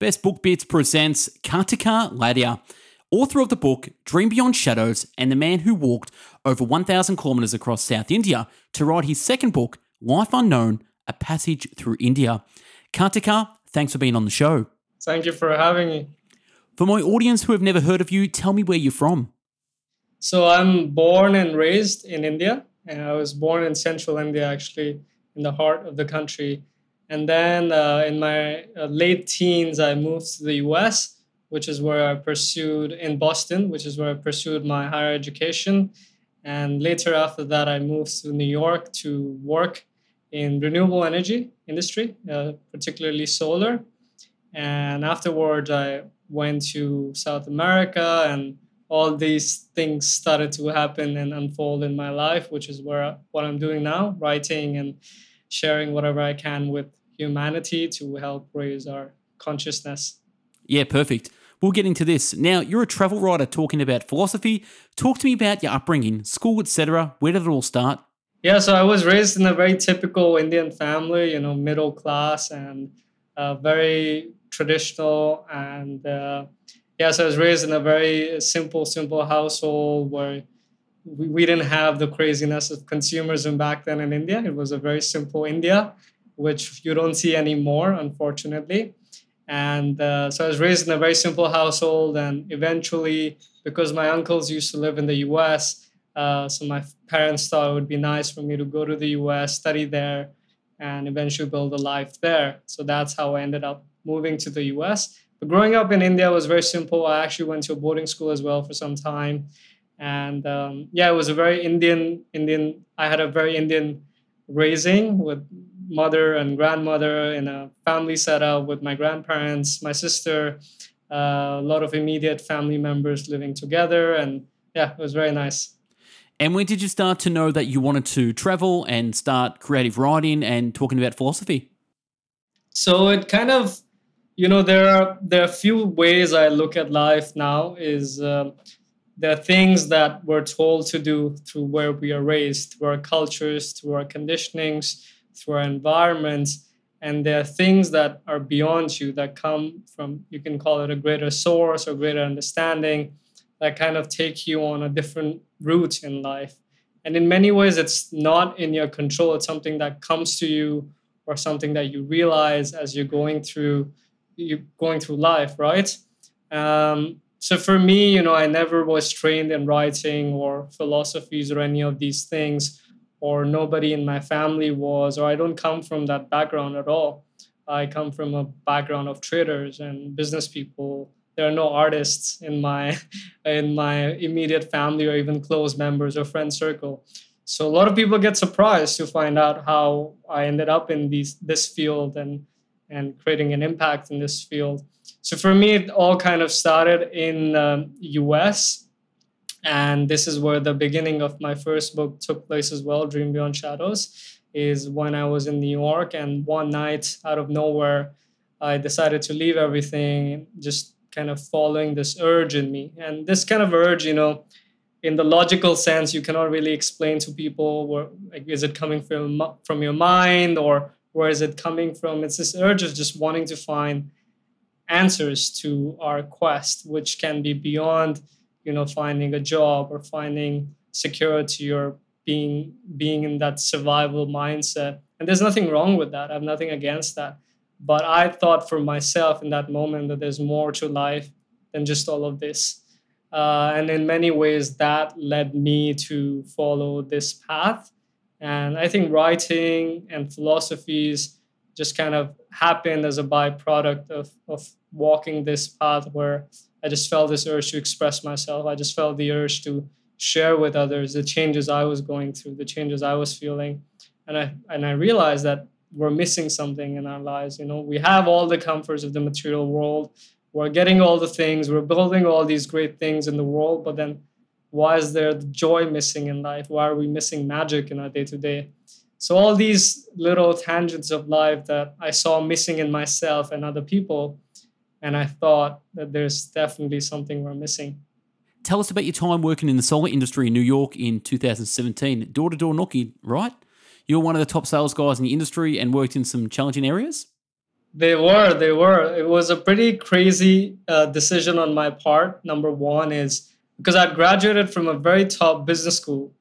Best Book Bits presents Kartikeya Ladha, author of the book Dream Beyond Shadows and the man who walked over 1,000 kilometers across South India to write his second book, Life Unknown A Passage Through India. Kartikeya, thanks for being on the show. Thank you for having me. For my audience who have never heard of you, tell me where you're from. So, I'm born and raised in India, and I was born in central India, actually, in the heart of the country. And then uh, in my uh, late teens, I moved to the US, which is where I pursued in Boston, which is where I pursued my higher education. And later after that, I moved to New York to work in renewable energy industry, uh, particularly solar. And afterwards, I went to South America, and all these things started to happen and unfold in my life, which is where what I'm doing now, writing and sharing whatever I can with humanity to help raise our consciousness. Yeah, perfect. We'll get into this. Now, you're a travel writer talking about philosophy. Talk to me about your upbringing, school, etc. Where did it all start? Yeah, so I was raised in a very typical Indian family, you know, middle class and uh, very traditional. And uh, yeah, so I was raised in a very simple, simple household where we, we didn't have the craziness of consumerism back then in India. It was a very simple India which you don't see anymore, unfortunately. And uh, so I was raised in a very simple household, and eventually, because my uncles used to live in the U.S., uh, so my parents thought it would be nice for me to go to the U.S., study there, and eventually build a life there. So that's how I ended up moving to the U.S. But growing up in India was very simple. I actually went to a boarding school as well for some time, and um, yeah, it was a very Indian Indian. I had a very Indian raising with mother and grandmother in a family setup with my grandparents, my sister, uh, a lot of immediate family members living together. And yeah, it was very nice. And when did you start to know that you wanted to travel and start creative writing and talking about philosophy? So it kind of, you know, there are there are a few ways I look at life now. Is uh, there are things that we're told to do through where we are raised, through our cultures, through our conditionings, through our environments and there are things that are beyond you that come from you can call it a greater source or greater understanding that kind of take you on a different route in life. And in many ways it's not in your control. It's something that comes to you or something that you realize as you're going through you going through life right? Um, so for me you know i never was trained in writing or philosophies or any of these things or nobody in my family was, or I don't come from that background at all. I come from a background of traders and business people. There are no artists in my in my immediate family or even close members or friend circle. So a lot of people get surprised to find out how I ended up in these this field and and creating an impact in this field. So for me, it all kind of started in um, U.S and this is where the beginning of my first book took place as well dream beyond shadows is when i was in new york. And one night out of nowhere i decided to leave everything just kind of following this urge in me. And this kind of urge you know in the logical sense you cannot really explain to people where like, is it coming from from your mind or where is it coming from? It's this urge of just wanting to find answers to our quest which can be beyond you know finding a job or finding security or being being in that survival mindset. And there's nothing wrong with that. I have nothing against that. But i thought for myself in that moment that there's more to life than just all of this. Uh, and in many ways that led me to follow this path. And i think writing and philosophies just kind of happened as a byproduct of, of walking this path where I just felt this urge to express myself. I just felt the urge to share with others the changes I was going through, the changes I was feeling. And I and I realized that we're missing something in our lives. You know, we have all the comforts of the material world. We're getting all the things, we're building all these great things in the world, but then why is there the joy missing in life? Why are we missing magic in our day to day? So all these little tangents of life that I saw missing in myself and other people and I thought that there's definitely something we're missing. Tell us about your time working in the solar industry in New York in 2017. Door to door knocking, right? You're one of the top sales guys in the industry and worked in some challenging areas? They were, they were. It was a pretty crazy uh, decision on my part. Number one is because I'd graduated from a very top business school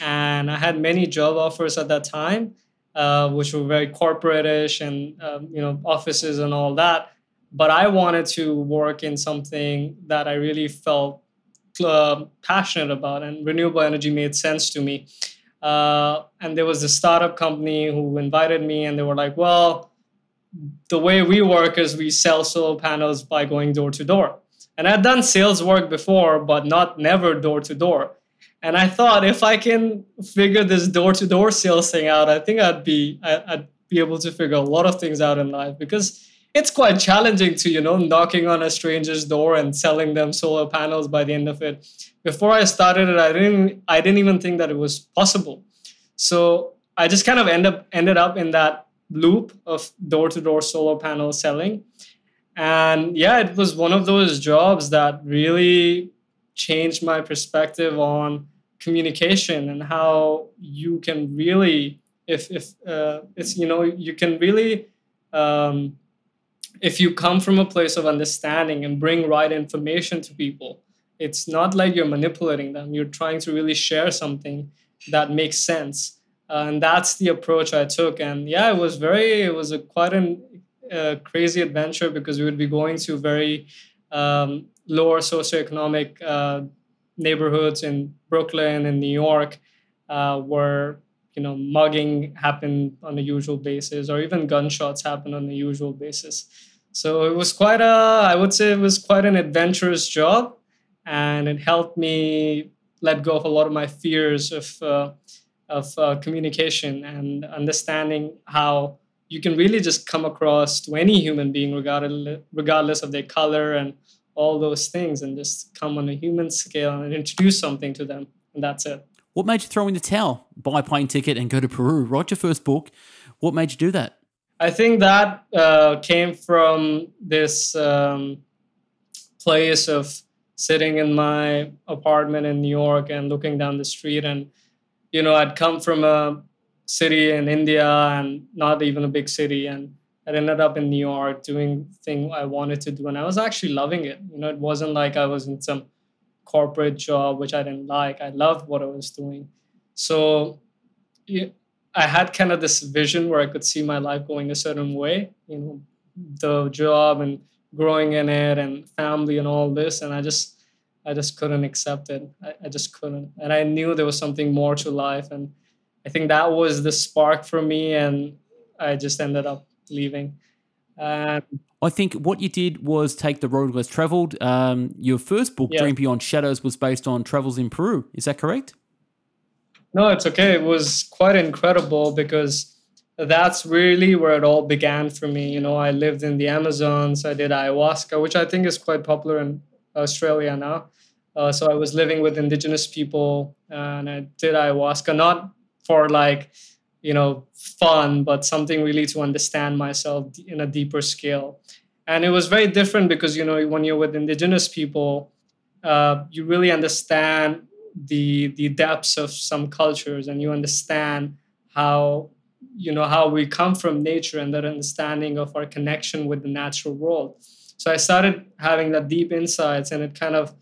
and I had many job offers at that time, uh, which were very corporate-ish and um, you know offices and all that. But I wanted to work in something that I really felt uh, passionate about, and renewable energy made sense to me. Uh, and there was a startup company who invited me, and they were like, "Well, the way we work is we sell solar panels by going door to door." And I'd done sales work before, but not never door to door. And I thought if I can figure this door to door sales thing out, I think I'd be I'd be able to figure a lot of things out in life because it's quite challenging to you know knocking on a stranger's door and selling them solar panels by the end of it. Before I started it, I didn't I didn't even think that it was possible. So I just kind of end up ended up in that loop of door to door solar panel selling and yeah it was one of those jobs that really changed my perspective on communication and how you can really if if uh, it's you know you can really um, if you come from a place of understanding and bring right information to people it's not like you're manipulating them. You're trying to really share something that makes sense. Uh, and that's the approach i took. And yeah it was very it was a quite a crazy adventure because we would be going to very um, lower socioeconomic uh, neighborhoods in Brooklyn and New York, uh, where you know mugging happened on a usual basis, or even gunshots happen on a usual basis. So it was quite a, I would say, it was quite an adventurous job, and it helped me let go of a lot of my fears of uh, of uh, communication and understanding how you can really just come across to any human being regardless regardless of their color and all those things and just come on a human scale and introduce something to them and that's it what made you throw in the towel? Buy a plane ticket and go to peru. Write your first book. What made you do that? I think that uh, came from this um, place of sitting in my apartment in new york and looking down the street. And you know i'd come from a city in India and not even a big city. And I ended up in New York doing thing I wanted to do, and I was actually loving it. You know, it wasn't like I was in some corporate job which I didn't like. I loved what I was doing. So I had kind of this vision where I could see my life going a certain way. You know, the job and growing in it, and family and all this, and I just I just couldn't accept it. I, I just couldn't, and I knew there was something more to life and I think that was the spark for me, and I just ended up leaving. And I think what you did was take the road less traveled. Um, your first book, yeah. Dream Beyond Shadows, was based on travels in Peru. Is that correct? No, it's okay. It was quite incredible because that's really where it all began for me. You know, I lived in the Amazons. I did ayahuasca, which I think is quite popular in Australia now. Uh, so I was living with indigenous people and I did ayahuasca, not for like you know fun but something really to understand myself in a deeper scale. And it was very different because you know when you're with indigenous people uh, you really understand the the depths of some cultures and you understand how you know how we come from nature and that understanding of our connection with the natural world. So i started having that deep insights and it kind of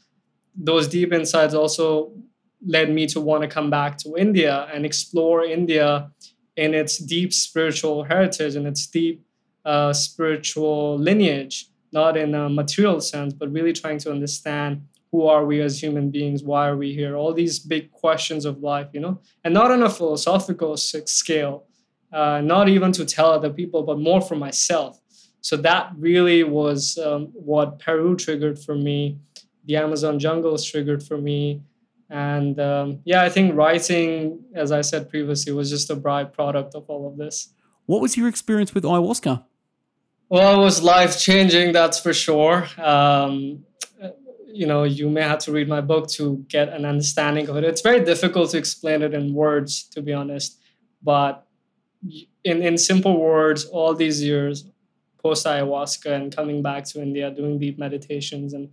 those deep insights also led me to want to come back to India and explore India in its deep spiritual heritage and its deep uh, spiritual lineage, not in a material sense, but really trying to understand who are we as human beings, why are we here, all these big questions of life, you know, and not on a philosophical scale, uh, not even to tell other people, but more for myself. So that really was um, what Peru triggered for me. The Amazon jungles triggered for me and um, yeah i think writing as i said previously was just a byproduct of all of this. What was your experience with ayahuasca? Well it was life changing that's for sure. Um, you know you may have to read my book to get an understanding of it. It's very difficult to explain it in words to be honest. But in, in simple words all these years post ayahuasca and coming back to india doing deep meditations and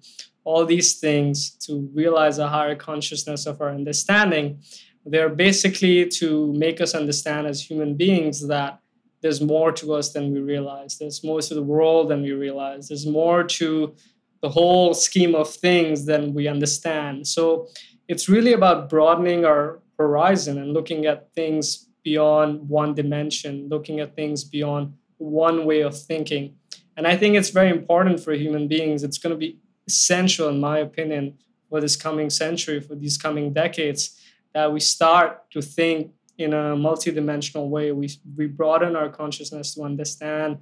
all these things to realize a higher consciousness of our understanding. They're basically to make us understand as human beings that there's more to us than we realize. There's more to the world than we realize. There's more to the whole scheme of things than we understand. So it's really about broadening our horizon and looking at things beyond one dimension, looking at things beyond one way of thinking. And I think it's very important for human beings. It's going to be essential, in my opinion, for this coming century, for these coming decades, that we start to think in a multidimensional way. We, we broaden our consciousness to understand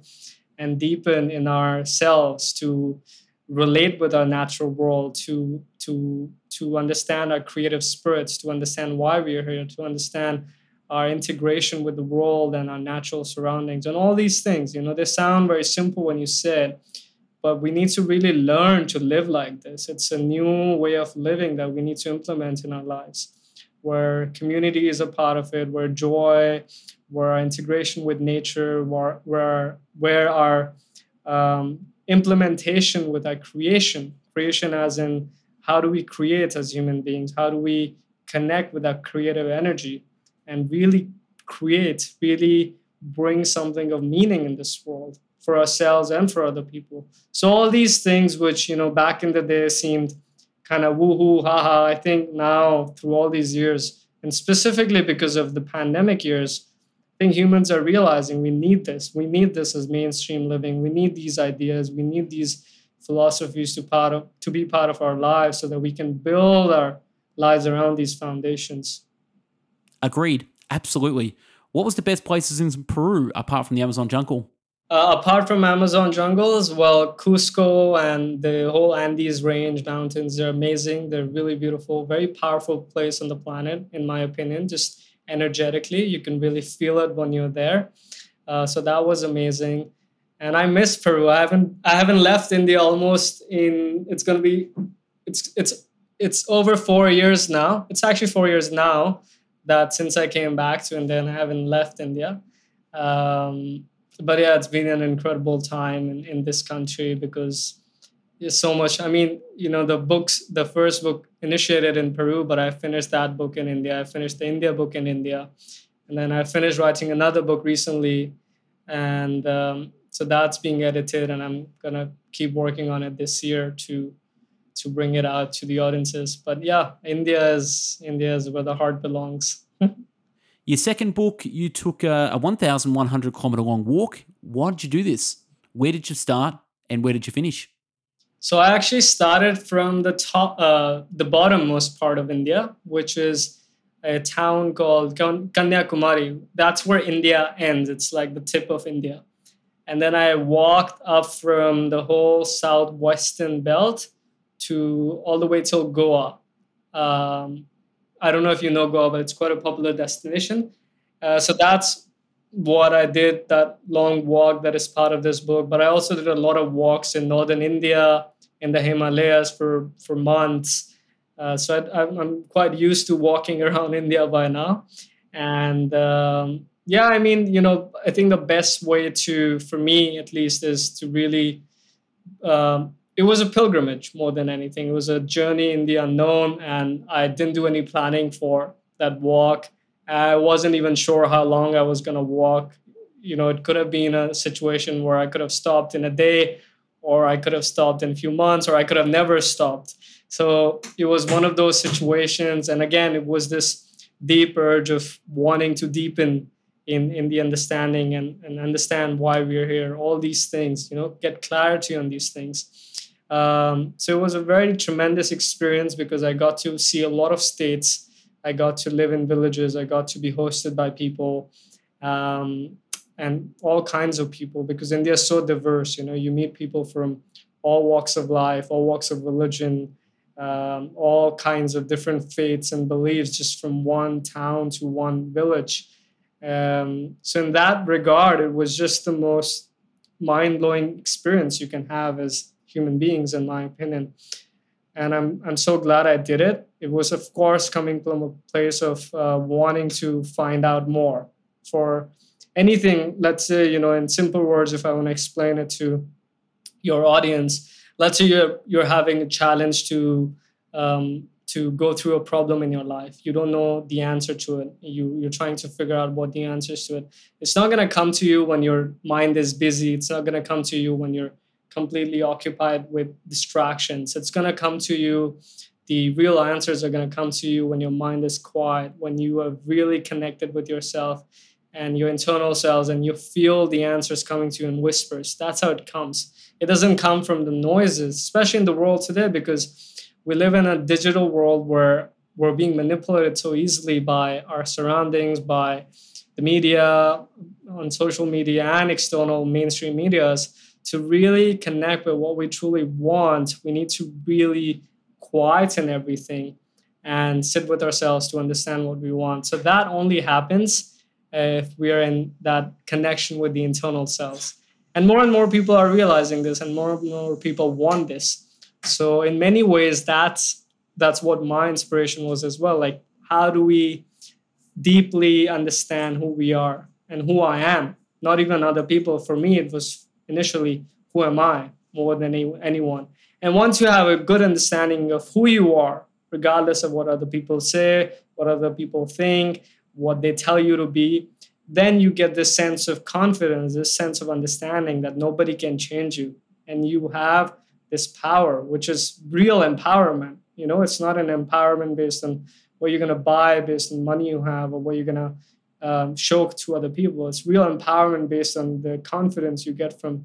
and deepen in ourselves to relate with our natural world, to, to, to understand our creative spirits, to understand why we are here, to understand our integration with the world and our natural surroundings and all these things. You know, they sound very simple when you say it, but we need to really learn to live like this. It's a new way of living that we need to implement in our lives where community is a part of it, where joy, where our integration with nature, where where, where our um, implementation with our creation, creation as in how do we create as human beings? How do we connect with that creative energy and really create, really bring something of meaning in this world for ourselves and for other people. So all these things, which you know back in the day seemed kind of woohoo, haha. I think now, through all these years, and specifically because of the pandemic years, I think humans are realizing we need this. We need this as mainstream living. We need these ideas. We need these philosophies to part of, to be part of our lives, so that we can build our lives around these foundations. Agreed. Absolutely. What was the best places in Peru apart from the Amazon jungle? Uh, apart from Amazon jungles, well, Cusco and the whole Andes range mountains, they're amazing. They're really beautiful, very powerful place on the planet, in my opinion. Just energetically, you can really feel it when you're there. Uh, so that was amazing. And I miss Peru. I haven't I haven't left India almost in it's gonna be it's it's it's over four years now. It's actually four years now that since I came back to India and I haven't left India. Um, but yeah, it's been an incredible time in, in this country because there's so much. I mean, you know, the books, the first book initiated in Peru, but I finished that book in India. I finished the India book in India. And then I finished writing another book recently. And um, so that's being edited, and I'm going to keep working on it this year to to bring it out to the audiences. But yeah, India is India is where the heart belongs. Your second book, you took a, a 1,100 kilometer long walk. Why did you do this? Where did you start and where did you finish? So I actually started from the top, uh, the bottommost part of India, which is a town called Kanyakumari. That's where India ends. It's like the tip of India. And then I walked up from the whole southwestern belt to all the way till Goa. Um, I don't know if you know Goa, but it's quite a popular destination. Uh, so that's what I did, that long walk that is part of this book. But I also did a lot of walks in northern India, in the Himalayas for, for months. Uh, so I, am quite used to walking around India by now. And um, yeah, I mean, you know, I think the best way to, for me at least, is to really um, it was a pilgrimage more than anything. It was a journey in the unknown, and I didn't do any planning for that walk. I wasn't even sure how long I was going to walk. You know, it could have been a situation where I could have stopped in a day, or I could have stopped in a few months, or I could have never stopped. So it was one of those situations. And again, it was this deep urge of wanting to deepen in, in the understanding and, and understand why we're here, all these things, you know, get clarity on these things. Um, so it was a very tremendous experience because I got to see a lot of states. I got to live in villages. I got to be hosted by people um, and all kinds of people because India is so diverse. You know, you meet people from all walks of life, all walks of religion, um, all kinds of different faiths and beliefs just from one town to one village. Um, so in that regard, it was just the most mind-blowing experience you can have as human beings, in my opinion. And I'm, I'm so glad I did it. It was, of course, coming from a place of uh, wanting to find out more for anything. Let's say, you know, in simple words, if I want to explain it to your audience, let's say you're, you're having a challenge to um, to go through a problem in your life. You don't know the answer to it. You you're trying to figure out what the answers to it. It's not gonna come to you when your mind is busy. It's not gonna come to you when you're completely occupied with distractions. It's gonna come to you. The real answers are gonna come to you when your mind is quiet, when you are really connected with yourself and your internal selves and you feel the answers coming to you in whispers. That's how it comes. It doesn't come from the noises, especially in the world today, because we live in a digital world where we're being manipulated so easily by our surroundings, by the media, on social media, and external mainstream medias. To really connect with what we truly want, we need to really quieten everything and sit with ourselves to understand what we want. So that only happens if we are in that connection with the internal selves. And more and more people are realizing this, and more and more people want this. So in many ways, that's that's what my inspiration was as well. Like, how do we deeply understand who we are and who I am? Not even other people. For me, it was initially who am I more than any, anyone. And once you have a good understanding of who you are, regardless of what other people say, what other people think, what they tell you to be, then you get this sense of confidence, this sense of understanding that nobody can change you. And you have this power, which is real empowerment. You know, it's not an empowerment based on what you're going to buy, based on money you have, or what you're going to um, show to other people. It's real empowerment based on the confidence you get from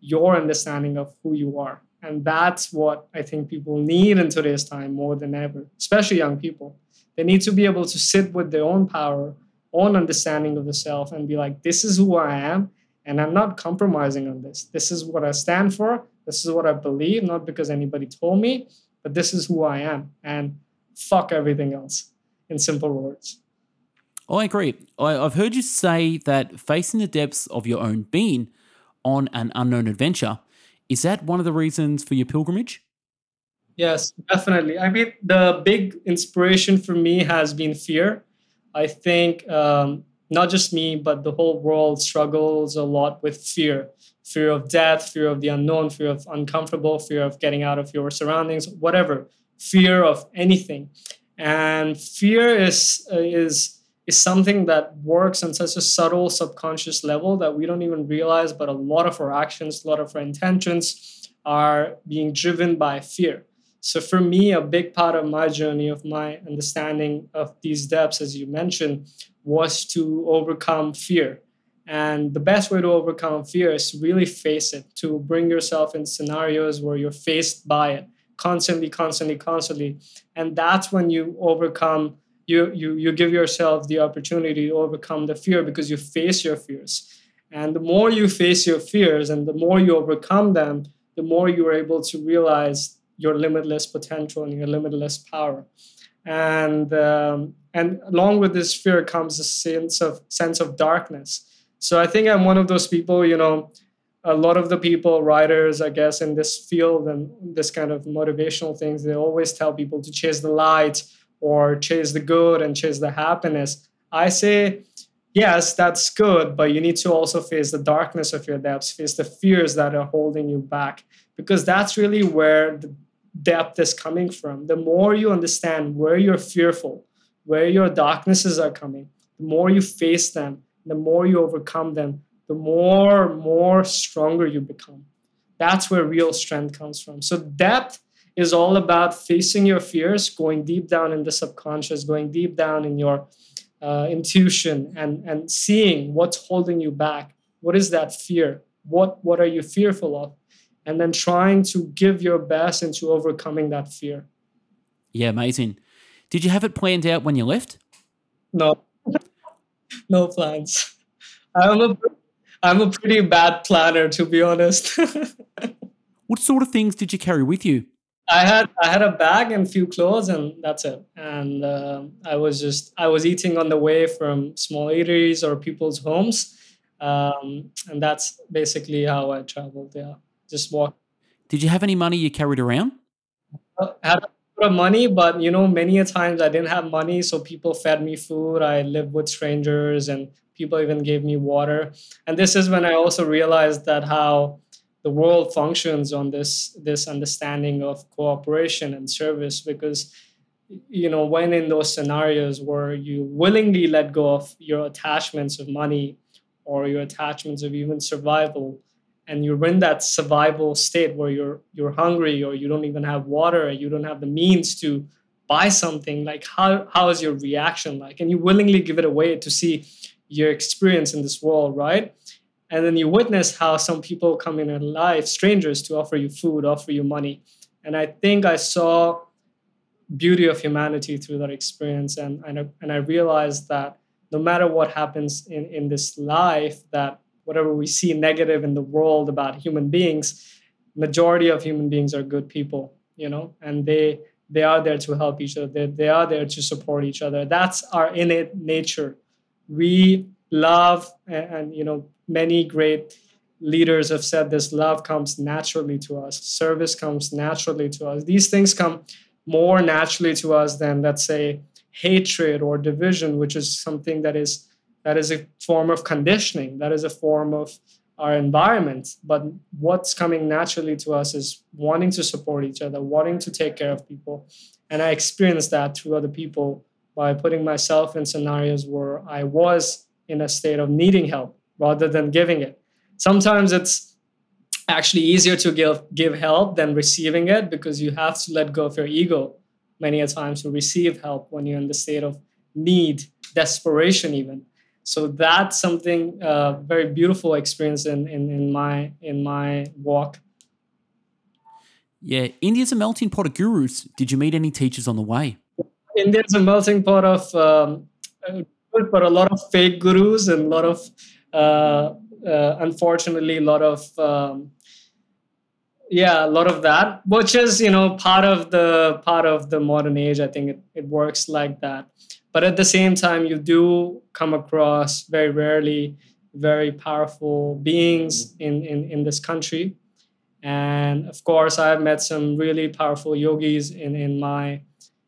your understanding of who you are. And that's what I think people need in today's time more than ever, especially young people. They need to be able to sit with their own power, own understanding of the self, and be like, this is who I am, and I'm not compromising on this. This is what I stand for, this is what I believe, not because anybody told me, but this is who I am. And fuck everything else, in simple words. I agree. I, have heard you say that facing the depths of your own being on an unknown adventure is that one of the reasons for your pilgrimage? Yes, definitely. I mean, the big inspiration for me has been fear. I think um, not just me, but the whole world struggles a lot with fear fear of death, fear of the unknown, fear of uncomfortable, fear of getting out of your surroundings, whatever, fear of anything. And fear is, uh, is, is something that works on such a subtle subconscious level that we don't even realize, but a lot of our actions, a lot of our intentions are being driven by fear. So, for me, a big part of my journey, of my understanding of these depths, as you mentioned, was to overcome fear. And the best way to overcome fear is to really face it, to bring yourself in scenarios where you're faced by it constantly, constantly, constantly. And that's when you overcome, you, you, you give yourself the opportunity to overcome the fear because you face your fears. And the more you face your fears and the more you overcome them, the more you are able to realize your limitless potential and your limitless power. And um, and along with this fear comes a sense of sense of darkness so I think I'm one of those people, you know, a lot of the people, writers, I guess, in this field and this kind of motivational things, they always tell people to chase the light or chase the good and chase the happiness. I say, yes, that's good, but you need to also face the darkness of your depths, face the fears that are holding you back, because that's really where the depth is coming from. The more you understand where you're fearful, where your darknesses are coming, the more you face them, the more you overcome them, the more, more stronger you become. That's where real strength comes from. So, depth is all about facing your fears, going deep down in the subconscious, going deep down in your uh, intuition, and, and seeing what's holding you back. What is that fear? What, what are you fearful of? And then trying to give your best into overcoming that fear. Yeah, amazing. Did you have it planned out when you left? No no plans. I'm a I'm a pretty bad planner, to be honest. what sort of things did you carry with you? I had I had a bag and few clothes, and that's it. And uh, I was just I was eating on the way from small eateries or people's homes, um, and that's basically how I traveled. Yeah, just walk. Did you have any money you carried around? I had a of money, but you know, many a times I didn't have money, so people fed me food. I lived with strangers, and people even gave me water. And this is when I also realized that how the world functions on this this understanding of cooperation and service, because you know when in those scenarios where you willingly let go of your attachments of money or your attachments of even survival and you're in that survival state where you're you're hungry or you don't even have water or you don't have the means to buy something like how how is your reaction like? And you willingly give it away to see your experience in this world right and then you witness how some people come in your life strangers to offer you food offer you money. And i think i saw beauty of humanity through that experience. And and I, and I realized that no matter what happens in in this life that whatever we see negative in the world about human beings majority of human beings are good people you know? And they they are there to help each other. They, they are there to support each other. That's our innate nature. We love and, and you know many great leaders have said this love comes naturally to us. Service comes naturally to us. These things come more naturally to us than let's say hatred or division which is something that is that is a form of conditioning that is a form of our environment. But what's coming naturally to us is wanting to support each other wanting to take care of people. And i experienced that through other people by putting myself in scenarios where i was in a state of needing help rather than giving it. Sometimes it's actually easier to give give help than receiving it because you have to let go of your ego many a times to receive help when you're in the state of need desperation even. So that's something uh, very beautiful experience in, in, in my in my walk. Yeah india's a melting pot of gurus. Did you meet any teachers on the way? India's a melting pot of um, but a lot of fake gurus and a lot of uh, uh, unfortunately a lot of um, yeah a lot of that which is you know part of the part of the modern age. I think it, it works like that. But at the same time you do come across very rarely very powerful beings in, in, in this country. And of course i've met some really powerful yogis in, in my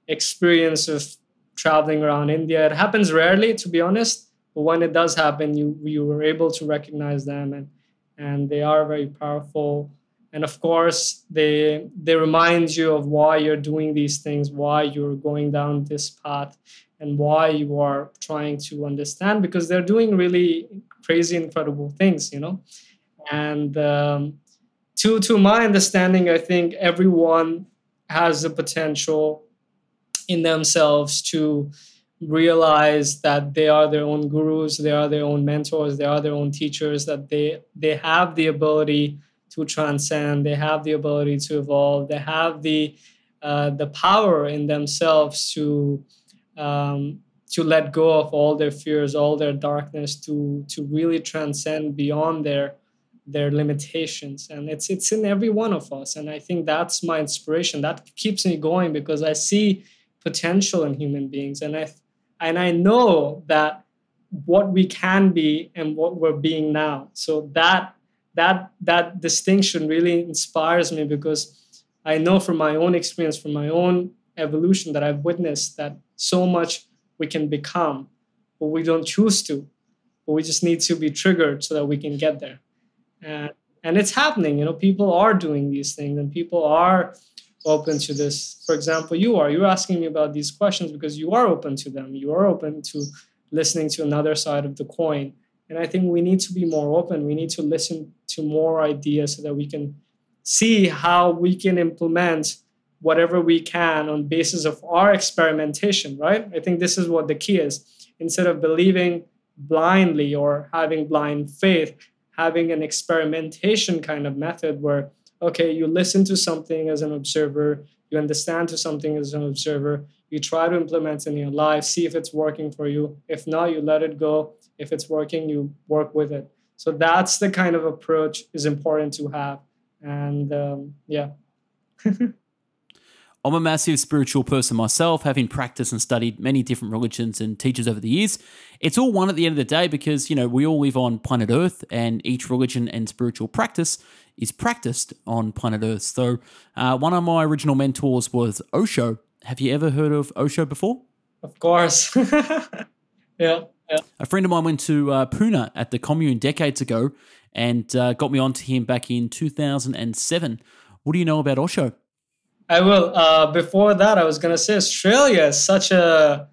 experience of traveling around india. It happens rarely to be honest but when it does happen you you were able to recognize them and and they are very powerful. And of course they they remind you of why you're doing these things why you're going down this path and why you are trying to understand because they're doing really crazy incredible things you know? And um, to to my understanding i think everyone has the potential in themselves to realize that they are their own gurus they are their own mentors they are their own teachers that they they have the ability to transcend they have the ability to evolve they have the uh, the power in themselves to um, to let go of all their fears all their darkness to to really transcend beyond their their limitations. And it's it's in every one of us. And i think that's my inspiration. That keeps me going because i see potential in human beings. And i and I know that what we can be and what we're being now. So that that that distinction really inspires me because I know from my own experience, from my own evolution that I've witnessed that so much we can become, but we don't choose to. But we just need to be triggered so that we can get there. And and it's happening. You know, people are doing these things and people are open to this. For example you are you're asking me about these questions because you are open to them. You are open to listening to another side of the coin. And i think we need to be more open. We need to listen to more ideas so that we can see how we can implement whatever we can on basis of our experimentation right? I think this is what the key is. Instead of believing blindly or having blind faith having an experimentation kind of method where okay, you listen to something as an observer, you understand to something as an observer, you try to implement in your life, see if it's working for you. If not, you let it go. If it's working, you work with it. So that's the kind of approach is important to have. And um, yeah. I'm a massive spiritual person myself, having practiced and studied many different religions and teachers over the years. It's all one at the end of the day because, you know, we all live on planet Earth and each religion and spiritual practice is practiced on planet Earth. So, uh, one of my original mentors was Osho. Have you ever heard of Osho before? Of course. yeah, yeah. A friend of mine went to uh, Pune at the commune decades ago and uh, got me onto him back in 2007. What do you know about Osho? I will. Uh, before that, I was gonna say Australia is such a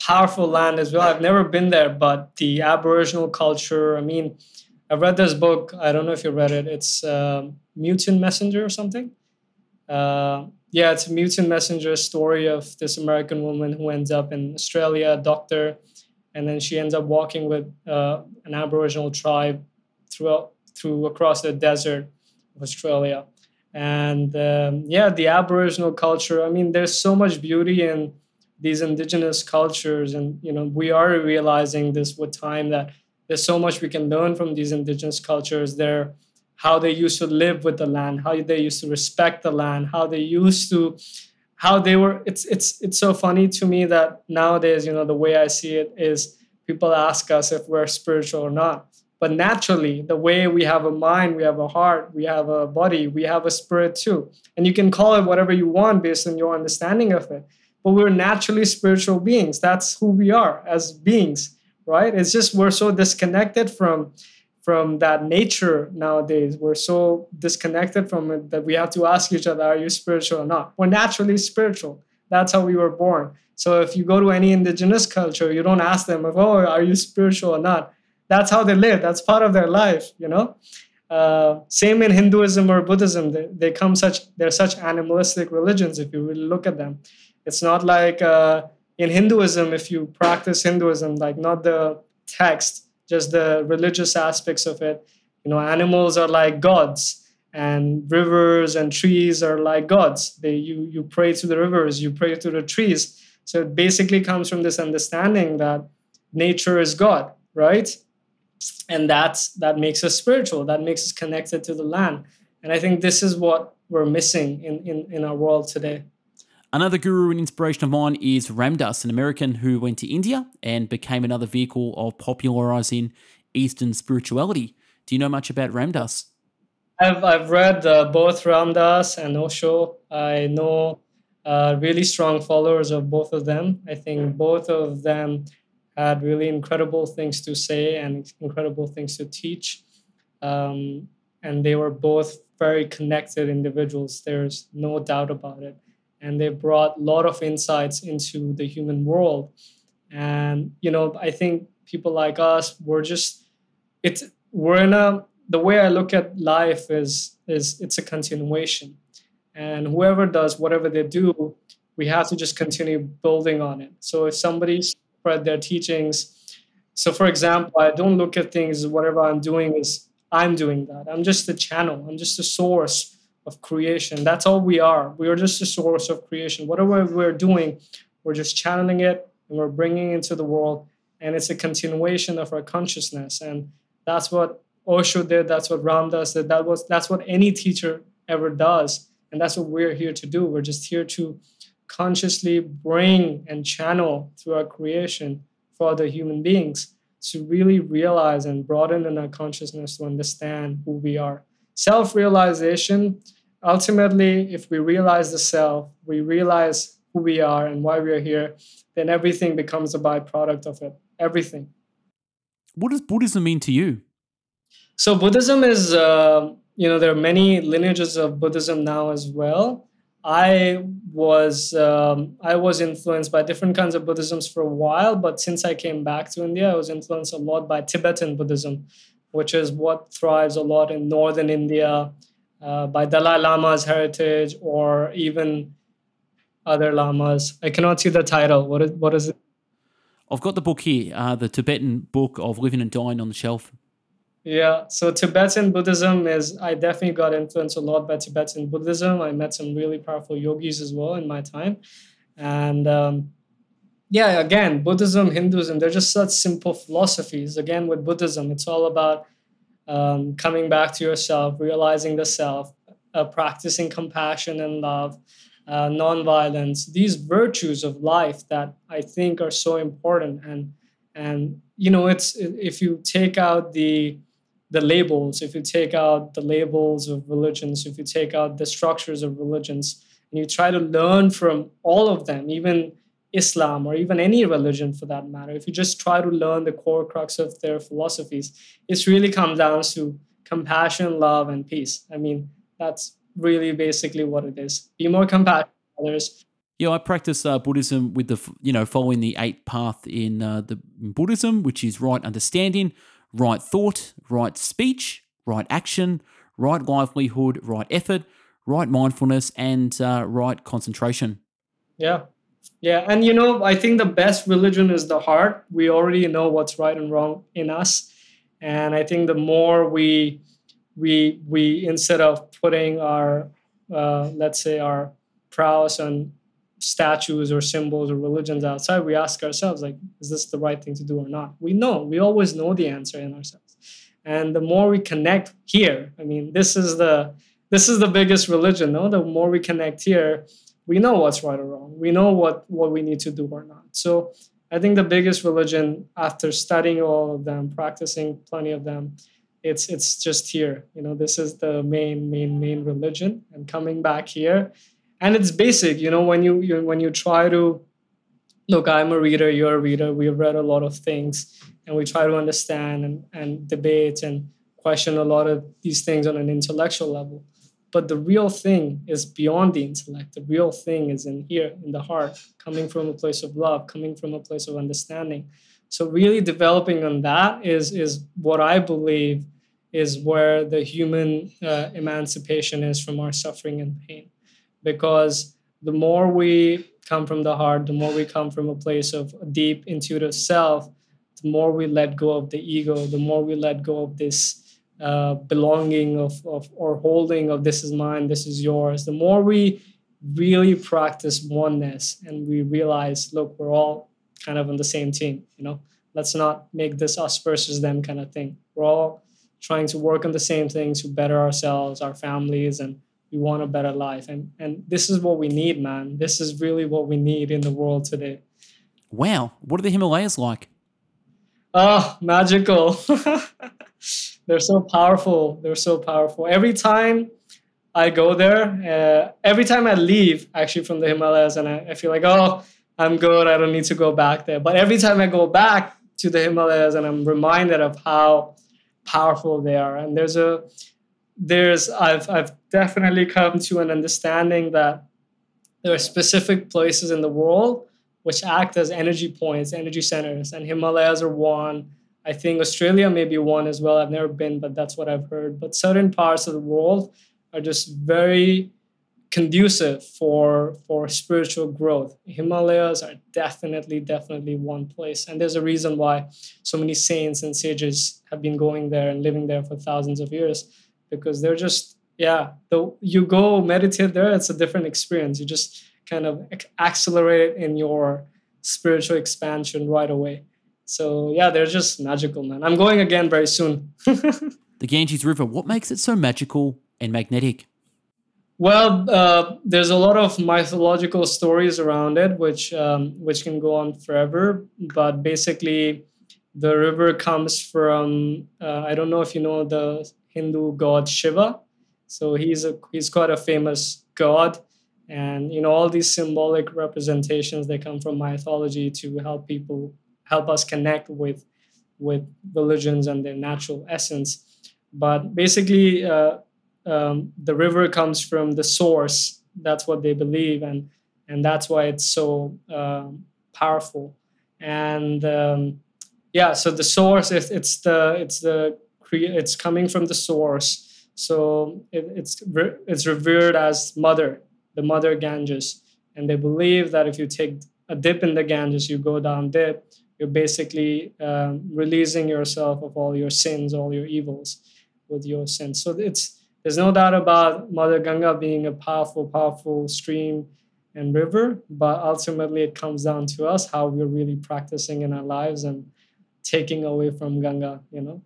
powerful land as well. I've never been there, but the Aboriginal culture. I mean, I've read this book. I don't know if you read it. It's uh, Mutant Messenger or something. Uh, yeah, it's a mutant messenger story of this American woman who ends up in Australia, a doctor, and then she ends up walking with uh, an Aboriginal tribe throughout through across the desert of Australia. And um, yeah, the Aboriginal culture. I mean, there's so much beauty in these indigenous cultures, and you know, we are realizing this with time that there's so much we can learn from these indigenous cultures. They're how they used to live with the land, how they used to respect the land, how they used to how they were it's it's it's so funny to me that nowadays, you know, the way I see it is people ask us if we're spiritual or not. But naturally, the way we have a mind, we have a heart, we have a body, we have a spirit too. And you can call it whatever you want based on your understanding of it. But we're naturally spiritual beings. That's who we are as beings, right? It's just we're so disconnected from from that nature nowadays. We're so disconnected from it that we have to ask each other, are you spiritual or not? We're naturally spiritual. That's how we were born. So if you go to any indigenous culture, you don't ask them, oh, are you spiritual or not? That's how they live. That's part of their life, you know? Uh, same in Hinduism or Buddhism. They, they come such, they're such animalistic religions if you really look at them. It's not like uh, in Hinduism, if you practice Hinduism, like not the text, just the religious aspects of it. You know, animals are like gods, and rivers and trees are like gods. They you you pray to the rivers, you pray to the trees. So it basically comes from this understanding that nature is God, right? And that's that makes us spiritual. That makes us connected to the land. And I think this is what we're missing in, in, in our world today. Another guru and inspiration of mine is Ram Dass, an American who went to India and became another vehicle of popularizing Eastern spirituality. Do you know much about Ram Dass? I've, I've read uh, both Ram Dass and Osho. I know uh, really strong followers of both of them. I think both of them had really incredible things to say and incredible things to teach. Um, and they were both very connected individuals. There's no doubt about it and they brought a lot of insights into the human world. And you know i think people like us we're just it's we're in a the way i look at life is is it's a continuation. And whoever does whatever they do we have to just continue building on it. So if somebody spread their teachings so for example i don't look at things whatever i'm doing is i'm doing that. I'm just a channel. I'm just a source of creation. That's all we are. We are just a source of creation. Whatever we're doing, we're just channeling it and we're bringing it into the world. And it's a continuation of our consciousness. And that's what Osho did. That's what Ram Dass. did. That was that's what any teacher ever does. And that's what we're here to do. We're just here to consciously bring and channel through our creation for other human beings to really realize and broaden in our consciousness to understand who we are. Self realization ultimately, if we realize the self, we realize who we are and why we are here, then everything becomes a byproduct of it. Everything. What does Buddhism mean to you? So, Buddhism is, uh, you know, there are many lineages of Buddhism now as well. I was um, I was influenced by different kinds of Buddhisms for a while, but since I came back to India, I was influenced a lot by Tibetan Buddhism, which is what thrives a lot in northern India, uh, by Dalai Lama's heritage or even other lamas. I cannot see the title. What is what is it? I've got the book here, uh, the Tibetan book of living and dying on the shelf. Yeah, so Tibetan Buddhism is I definitely got influenced a lot by Tibetan Buddhism. I met some really powerful yogis as well in my time, and um, yeah, again, Buddhism, Hinduism, they're just such simple philosophies. Again, with Buddhism, it's all about um, coming back to yourself, realizing the self, uh, practicing compassion and love, uh, nonviolence. These virtues of life that I think are so important. And and you know, it's if you take out the the labels, if you take out the labels of religions, if you take out the structures of religions, and you try to learn from all of them, even Islam or even any religion for that matter, if you just try to learn the core crux of their philosophies, it's really comes down to compassion, love, and peace. I mean, that's really basically what it is. Be more compassionate others. Yeah, I practice uh, Buddhism with the you know following the eight path in uh, the in Buddhism, which is right understanding, right thought, right speech, right action, right livelihood, right effort, right mindfulness, and uh, right concentration. Yeah, yeah, and you know, I think the best religion is the heart. We already know what's right and wrong in us, and I think the more we we we instead of putting our uh, let's say our prowess on statues or symbols or religions outside, we ask ourselves like, is this the right thing to do or not? We know. We always know the answer in ourselves, and the more we connect here, I mean, this is the this is the biggest religion. No, the more we connect here we know what's right or wrong. We know what what we need to do or not. So I think the biggest religion, after studying all of them, practicing plenty of them, it's it's just here. You know, this is the main main main religion, and coming back here, and it's basic. You know, when you, you when you try to look, I'm a reader, you're a reader. We've read a lot of things, and we try to understand and and debate and question a lot of these things on an intellectual level but the real thing is beyond the intellect. The real thing is in here, in the heart, coming from a place of love, coming from a place of understanding. So really developing on that is is what I believe is where the human uh, emancipation is from our suffering and pain, because the more we come from the heart, the more we come from a place of deep intuitive self, the more we let go of the ego, the more we let go of this uh, belonging of, of or holding of this is mine this is yours the more we really practice oneness and we realize look we're all kind of on the same team you know? Let's not make this us versus them kind of thing. We're all trying to work on the same things to better ourselves our families and we want a better life. And and this is what we need man. This is really what we need in the world today. Wow. What are the himalayas like? Oh magical they're so powerful. They're so powerful. Every time I go there, uh, every time I leave actually from the Himalayas, and I, I, feel like, oh, I'm good. I don't need to go back there. But every time I go back to the Himalayas, and I'm reminded of how powerful they are. And there's a, there's, I've, I've definitely come to an understanding that there are specific places in the world which act as energy points, energy centers, and Himalayas are one I think Australia may be one as well. I've never been, but that's what I've heard. But certain parts of the world are just very conducive for for spiritual growth. Himalayas are definitely definitely one place, and there's a reason why so many saints and sages have been going there and living there for thousands of years, because they're just yeah. The you go meditate there, it's a different experience. You just kind of accelerate in your spiritual expansion right away. So yeah, they're just magical, man. I'm going again very soon. the Ganges River, what makes it so magical and magnetic? Well, uh, there's a lot of mythological stories around it, which um, which can go on forever. But basically, the river comes from uh, I don't know if you know the Hindu god Shiva. So he's a he's quite a famous god, and you know all these symbolic representations they come from mythology to help people help us connect with with religions and their natural essence. But basically, uh, um, the river comes from the source. That's what they believe, and and that's why it's so um, powerful. And um, yeah, so the source, it's, it's the it's the it's coming from the source. So it, it's it's revered as mother, the mother Ganges, and they believe that if you take a dip in the Ganges, you go down dip, you're basically um, releasing yourself of all your sins, all your evils with your sins. So it's there's no doubt about Mother Ganga being a powerful, powerful stream and river, but ultimately it comes down to us how we're really practicing in our lives and taking away from Ganga, you know.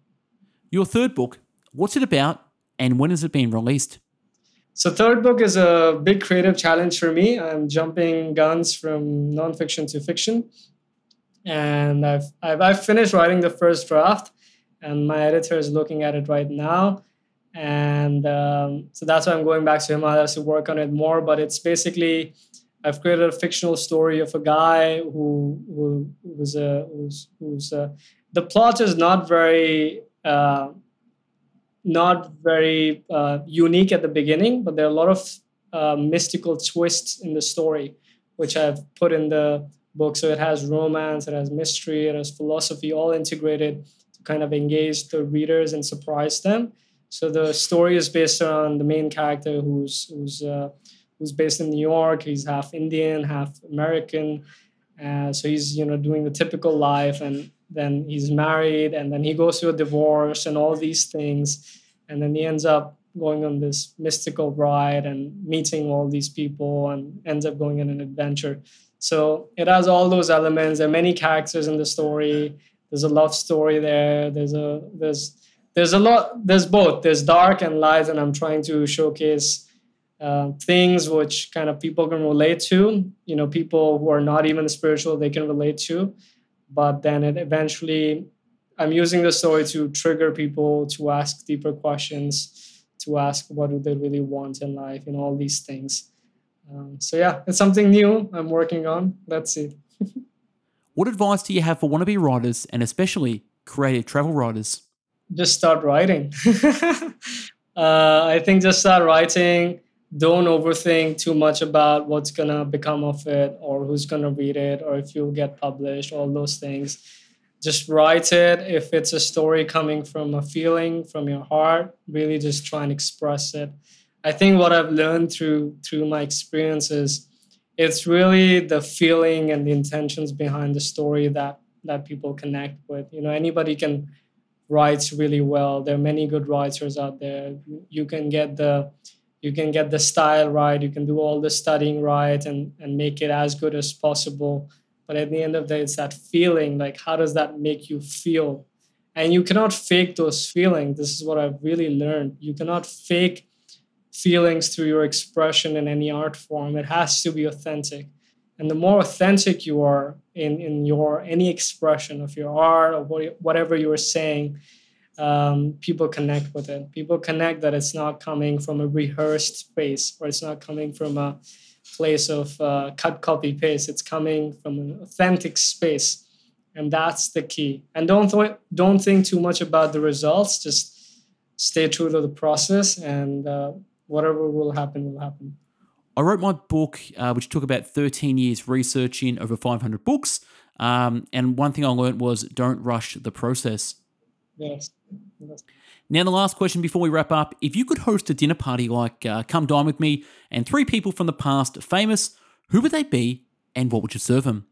Your third book, what's it about and when is it being released? So third book is a big creative challenge for me. I'm jumping guns from nonfiction to fiction and I've, I've, I've finished writing the first draft and my editor is looking at it right now. And um, so that's why i'm going back to himalayas to work on it more but it's basically i've created a fictional story of a guy who who was a who's who's a, the plot is not very uh, not very uh, unique at the beginning, but there are a lot of uh, mystical twists in the story, which I've put in the book. So it has romance, it has mystery, it has philosophy, all integrated to kind of engage the readers and surprise them. So the story is based on the main character who's who's uh, who's based in New York. He's half Indian, half American. Uh, so he's you know doing the typical life, and then he's married, and then he goes through a divorce and all these things, and then he ends up going on this mystical ride and meeting all these people, and ends up going on an adventure. So it has all those elements. There are many characters in the story. There's a love story there. There's a there's there's a lot there's both there's dark and light and i'm trying to showcase uh, things which kind of people can relate to you know people who are not even spiritual they can relate to but then it eventually i'm using the story to trigger people to ask deeper questions to ask what do they really want in life and all these things um, so yeah it's something new i'm working on let's see what advice do you have for wannabe writers and especially creative travel writers just start writing. uh, I think just start writing. Don't overthink too much about what's gonna become of it, or who's gonna read it, or if you'll get published. All those things. Just write it. If it's a story coming from a feeling from your heart, really just try and express it. I think what I've learned through through my experiences, it's really the feeling and the intentions behind the story that that people connect with. You know, anybody can writes really well. There are many good writers out there. You can get the you can get the style right. You can do all the studying right and and make it as good as possible. But at the end of the day, it's that feeling. Like, how does that make you feel? And you cannot fake those feelings. This is what I've really learned. You cannot fake feelings through your expression in any art form. It has to be authentic. And the more authentic you are in, in your any expression of your art or what, whatever you're saying um, people connect with it. People connect that it's not coming from a rehearsed space or it's not coming from a place of uh, cut copy paste. It's coming from an authentic space. And that's the key. And don't th- don't think too much about the results. Just stay true to the process and uh, whatever will happen will happen I wrote my book, uh, which took about 13 years researching over 500 books. Um, and one thing I learned was don't rush the process. Yes. Now, the last question before we wrap up if you could host a dinner party like uh, Come Dine With Me and three people from the past famous, who would they be and what would you serve them?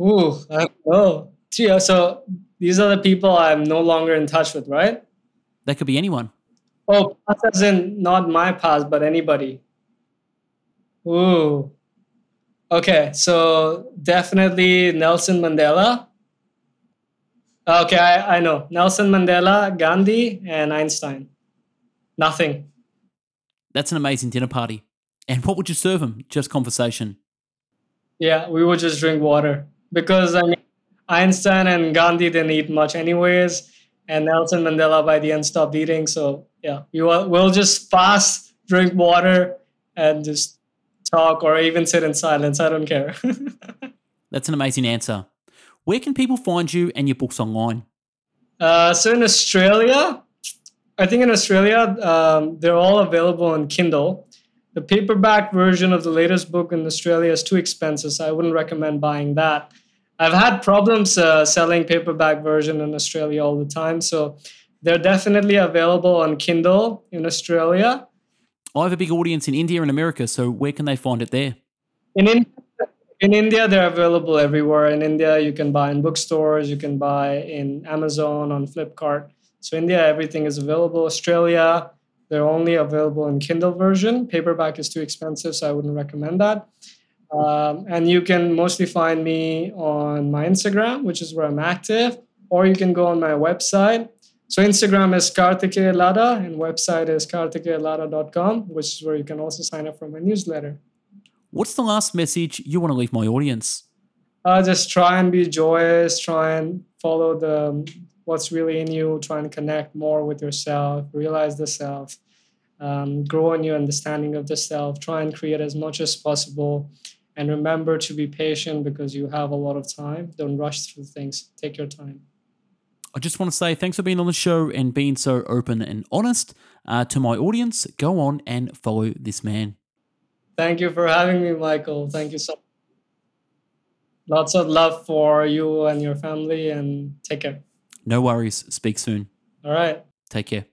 Ooh, I know. Yeah, so these are the people I'm no longer in touch with, right? That could be anyone. Oh, as in not my past, but anybody. Ooh. Okay, so definitely Nelson Mandela. Okay, I, I know. Nelson Mandela, Gandhi, and Einstein. Nothing. That's an amazing dinner party. And what would you serve them? Just conversation. Yeah, we would just drink water because I mean, Einstein and Gandhi didn't eat much anyways, and Nelson Mandela by the end stopped eating. So yeah, you will we'll just fast, drink water, and just talk or even sit in silence. I don't care. That's an amazing answer. Where can people find you and your books online? Uh, so in Australia, I think in Australia, um, they're all available on Kindle. The paperback version of the latest book in Australia is too expensive, so I wouldn't recommend buying that. I've had problems uh, selling paperback version in Australia all the time, so they're definitely available on Kindle in Australia. I have a big audience in India and America, so where can they find it there? In India, in India, they're available everywhere. In India, you can buy in bookstores, you can buy in Amazon, on Flipkart. So India, everything is available. Australia, they're only available in Kindle version. Paperback is too expensive, so I wouldn't recommend that. Um, and you can mostly find me on my Instagram, which is where I'm active, or you can go on my website, so Instagram is Kartikeya Ladha and website is kartikeyaladha.com, which is where you can also sign up for my newsletter. What's the last message you want to leave my audience? Uh, just try and be joyous, try and follow the what's really in you, try and connect more with yourself, realize the self, um, grow in your understanding of the self, try and create as much as possible. And remember to be patient because you have a lot of time. Don't rush through things. Take your time. I just want to say thanks for being on the show and being so open and honest uh, to my audience. Go on and follow this man. Thank you for having me, Michael. Thank you so much. Lots of love for you and your family, and take care. No worries. Speak soon. All right. Take care.